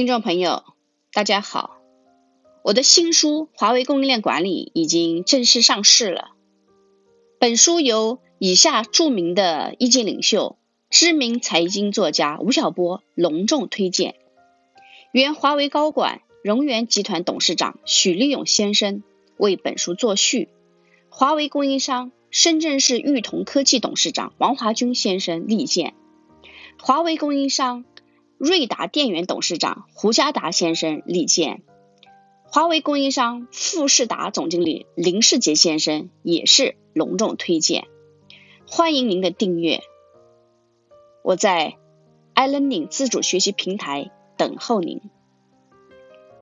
听众朋友，大家好，我的新书《华为供应链管理》已经正式上市了。本书由以下著名的意见领袖、知名财经作家吴晓波隆重推荐。原华为高管、荣源集团董事长许立勇先生为本书作序。华为供应商深圳市裕同科技董事长王华军先生力荐。华为供应商。瑞达电源董事长胡家达先生力荐，华为供应商富士达总经理林世杰先生也是隆重推荐。欢迎您的订阅，我在 iLearning 自主学习平台等候您。